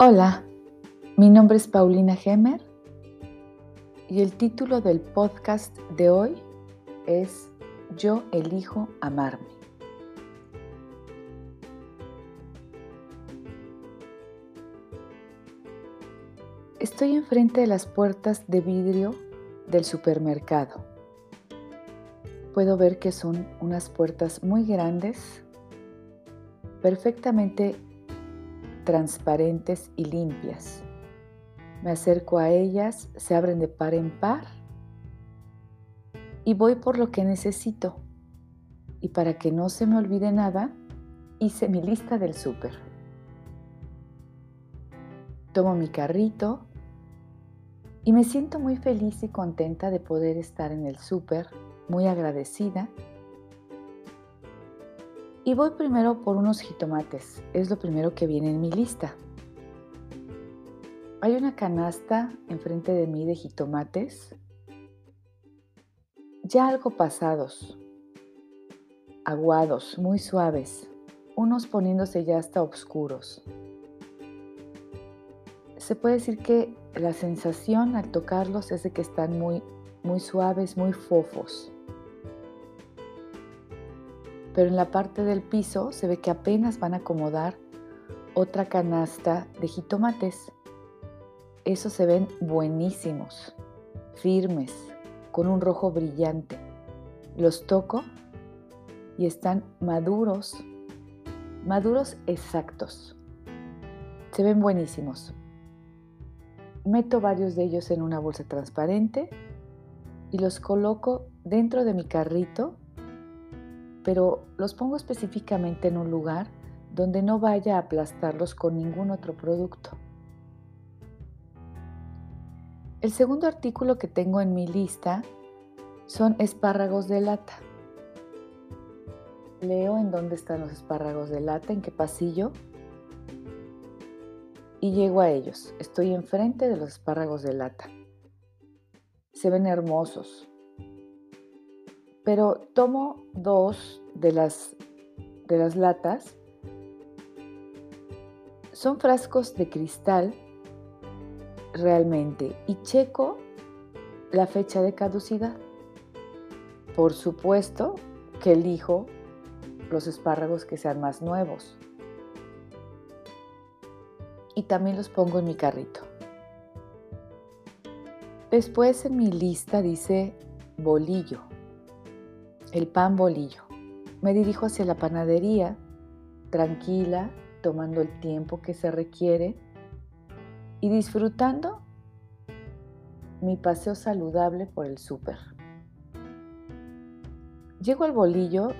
Hola, mi nombre es Paulina Gemer y el título del podcast de hoy es Yo elijo amarme. Estoy enfrente de las puertas de vidrio del supermercado. Puedo ver que son unas puertas muy grandes, perfectamente transparentes y limpias. Me acerco a ellas, se abren de par en par y voy por lo que necesito. Y para que no se me olvide nada, hice mi lista del súper. Tomo mi carrito y me siento muy feliz y contenta de poder estar en el súper, muy agradecida y voy primero por unos jitomates, es lo primero que viene en mi lista. Hay una canasta enfrente de mí de jitomates, ya algo pasados, aguados, muy suaves, unos poniéndose ya hasta oscuros. Se puede decir que la sensación al tocarlos es de que están muy, muy suaves, muy fofos pero en la parte del piso se ve que apenas van a acomodar otra canasta de jitomates. Esos se ven buenísimos, firmes, con un rojo brillante. Los toco y están maduros, maduros exactos. Se ven buenísimos. Meto varios de ellos en una bolsa transparente y los coloco dentro de mi carrito pero los pongo específicamente en un lugar donde no vaya a aplastarlos con ningún otro producto. El segundo artículo que tengo en mi lista son espárragos de lata. Leo en dónde están los espárragos de lata, en qué pasillo, y llego a ellos. Estoy enfrente de los espárragos de lata. Se ven hermosos, pero tomo dos de las, de las latas. Son frascos de cristal realmente y checo la fecha de caducidad. Por supuesto que elijo los espárragos que sean más nuevos. Y también los pongo en mi carrito. Después en mi lista dice bolillo el pan bolillo. Me dirijo hacia la panadería, tranquila, tomando el tiempo que se requiere y disfrutando mi paseo saludable por el súper. Llego al bolillo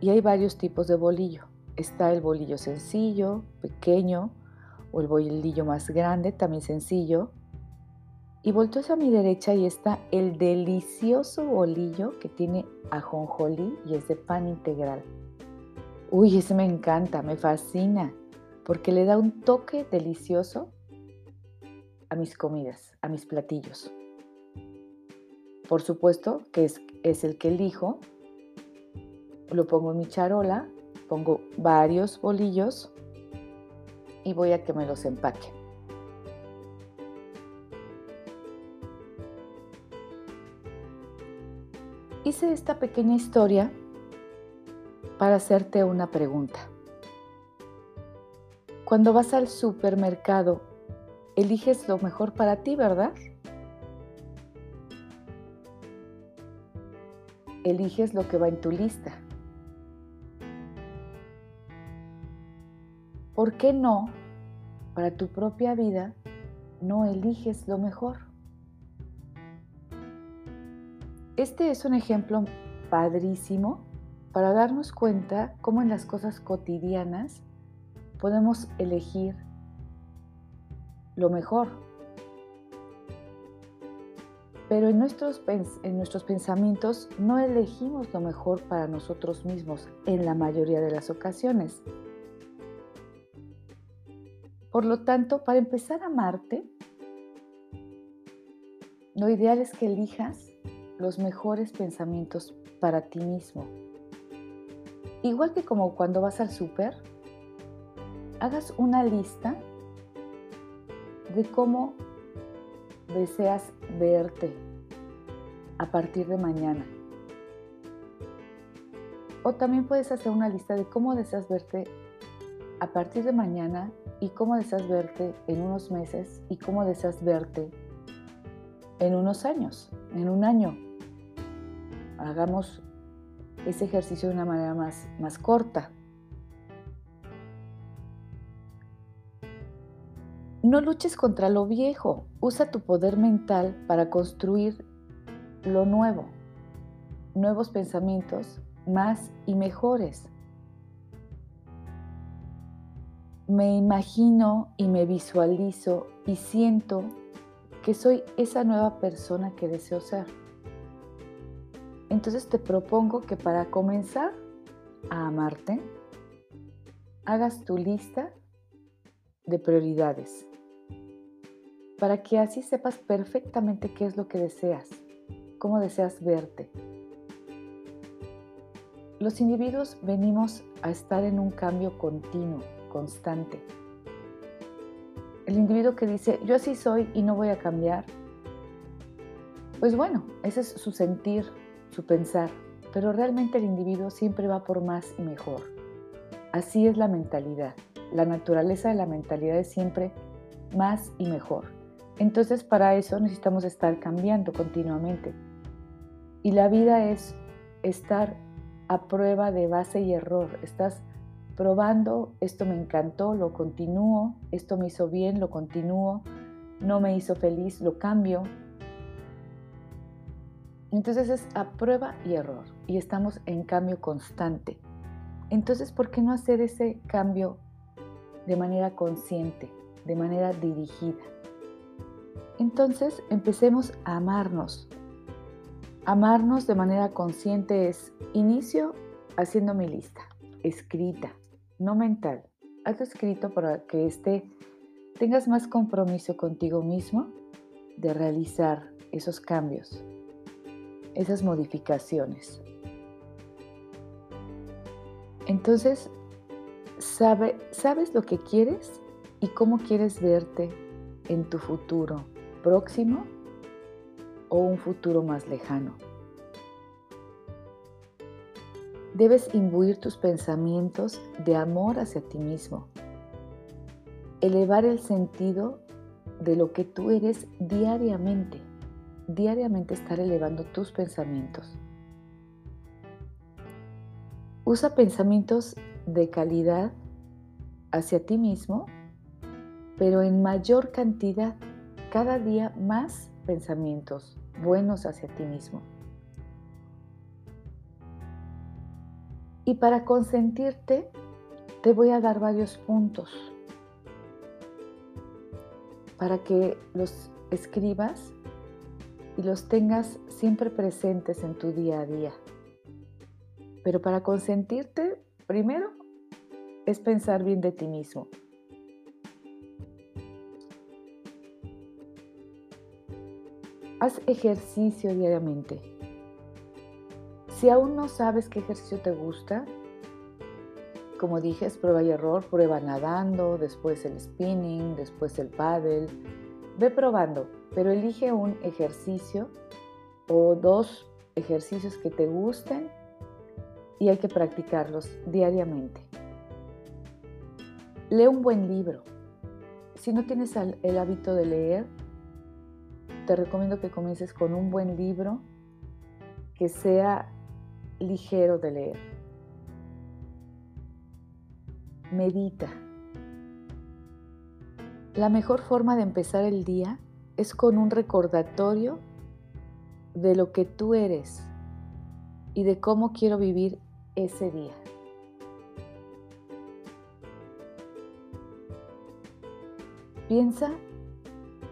y hay varios tipos de bolillo. Está el bolillo sencillo, pequeño, o el bolillo más grande, también sencillo, y volteo a mi derecha y está el delicioso bolillo que tiene ajonjolí y es de pan integral. Uy, ese me encanta, me fascina, porque le da un toque delicioso a mis comidas, a mis platillos. Por supuesto que es, es el que elijo. Lo pongo en mi charola, pongo varios bolillos y voy a que me los empaque. Hice esta pequeña historia para hacerte una pregunta. Cuando vas al supermercado, eliges lo mejor para ti, ¿verdad? Eliges lo que va en tu lista. ¿Por qué no, para tu propia vida, no eliges lo mejor? Este es un ejemplo padrísimo para darnos cuenta cómo en las cosas cotidianas podemos elegir lo mejor. Pero en nuestros, en nuestros pensamientos no elegimos lo mejor para nosotros mismos en la mayoría de las ocasiones. Por lo tanto, para empezar a amarte, lo ideal es que elijas los mejores pensamientos para ti mismo. Igual que como cuando vas al súper, hagas una lista de cómo deseas verte a partir de mañana. O también puedes hacer una lista de cómo deseas verte a partir de mañana y cómo deseas verte en unos meses y cómo deseas verte en unos años, en un año. Hagamos ese ejercicio de una manera más, más corta. No luches contra lo viejo, usa tu poder mental para construir lo nuevo, nuevos pensamientos más y mejores. Me imagino y me visualizo y siento que soy esa nueva persona que deseo ser. Entonces te propongo que para comenzar a amarte, hagas tu lista de prioridades, para que así sepas perfectamente qué es lo que deseas, cómo deseas verte. Los individuos venimos a estar en un cambio continuo, constante. El individuo que dice, yo así soy y no voy a cambiar, pues bueno, ese es su sentir, pensar, pero realmente el individuo siempre va por más y mejor. Así es la mentalidad. La naturaleza de la mentalidad es siempre más y mejor. Entonces para eso necesitamos estar cambiando continuamente. Y la vida es estar a prueba de base y error. Estás probando, esto me encantó, lo continúo, esto me hizo bien, lo continúo, no me hizo feliz, lo cambio. Entonces es a prueba y error y estamos en cambio constante. Entonces, ¿por qué no hacer ese cambio de manera consciente, de manera dirigida? Entonces, empecemos a amarnos, Amarnos de manera consciente es inicio haciendo mi lista, escrita, no mental. Hazlo escrito para que este, tengas más compromiso contigo mismo de realizar esos cambios, esas modificaciones. Entonces, sabe, sabes lo que quieres y cómo quieres verte en tu futuro próximo o un futuro más lejano. Debes imbuir tus pensamientos de amor hacia ti mismo, elevar el sentido de lo que tú eres diariamente, diariamente estar elevando tus pensamientos. Usa pensamientos de calidad hacia ti mismo, pero en mayor cantidad, cada día más pensamientos buenos hacia ti mismo. Y para consentirte, te voy a dar varios puntos para que los escribas y los tengas siempre presentes en tu día a día. Pero para consentirte, primero es pensar bien de ti mismo. Haz ejercicio diariamente. Si aún no sabes qué ejercicio te gusta, como dije, es prueba y error, prueba nadando, después el spinning, después el paddle. Ve probando, pero elige un ejercicio o dos ejercicios que te gusten y hay que practicarlos diariamente. Lee un buen libro. Si no tienes el hábito de leer, te recomiendo que comiences con un buen libro que sea ligero de leer. Medita. La mejor forma de empezar el día es con un recordatorio de lo que tú eres y de cómo quiero vivir ese día. Piensa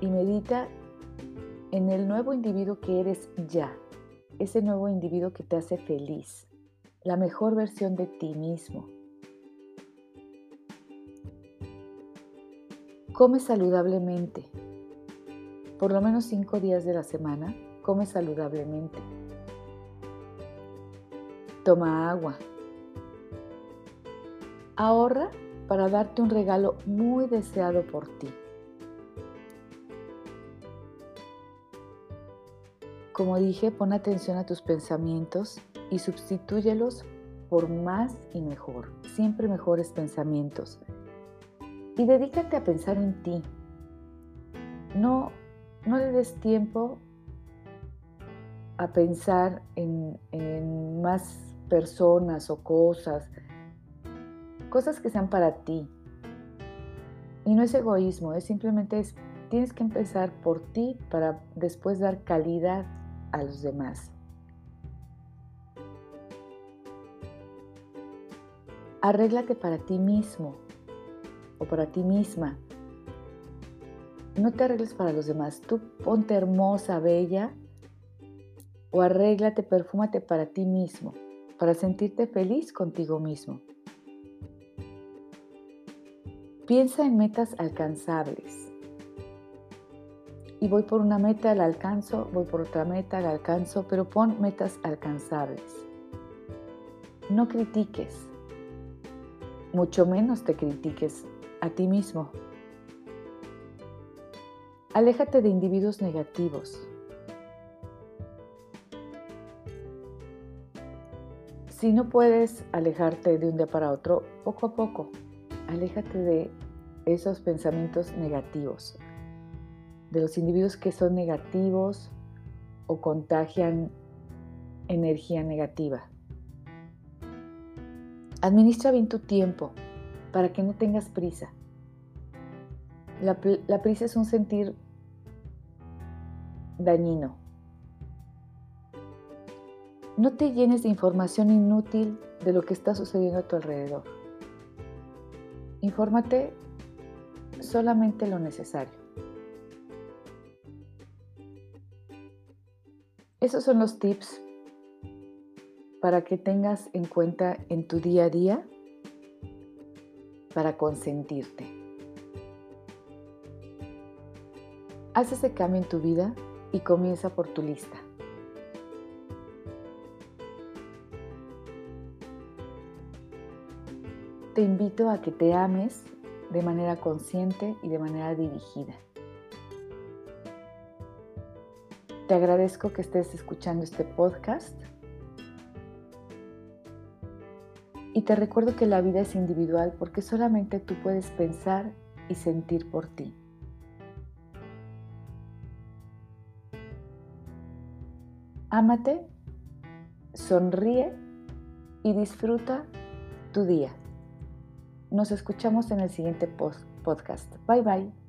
y medita en el nuevo individuo que eres ya, ese nuevo individuo que te hace feliz, la mejor versión de ti mismo. Come saludablemente. Por lo menos cinco días de la semana come saludablemente. Toma agua. Ahorra para darte un regalo muy deseado por ti. Como dije, pon atención a tus pensamientos y sustituyelos por más y mejor, siempre mejores pensamientos. Y dedícate a pensar en ti, no no le des tiempo a pensar en, más personas o cosas, cosas que sean para ti. Y no es egoísmo, es simplemente es, tienes que empezar por ti para después dar calidad a los demás. Arréglate para ti mismo o para ti misma. No te arregles para los demás. Tú ponte hermosa, bella o arréglate, perfúmate para ti mismo, para sentirte feliz contigo mismo. Piensa en metas alcanzables. Y voy por una meta, la alcanzo, voy por otra meta, la alcanzo, pero pon metas alcanzables. No critiques, mucho menos te critiques a ti mismo. Aléjate de individuos negativos. Si no puedes alejarte de un día para otro, poco a poco, aléjate de esos pensamientos negativos, de los individuos que son negativos o contagian energía negativa. Administra bien tu tiempo para que no tengas prisa. La, la, prisa es un sentir dañino. No te llenes de información inútil de lo que está sucediendo a tu alrededor. Infórmate solamente lo necesario. Esos son los tips para que tengas en cuenta en tu día a día para consentirte. Haz ese cambio en tu vida y comienza por tu lista. Te invito a que te ames de manera consciente y de manera dirigida. Te agradezco que estés escuchando este podcast y te recuerdo que la vida es individual porque solamente tú puedes pensar y sentir por ti. Ámate, sonríe y disfruta tu día. Nos escuchamos en el siguiente podcast. Bye bye.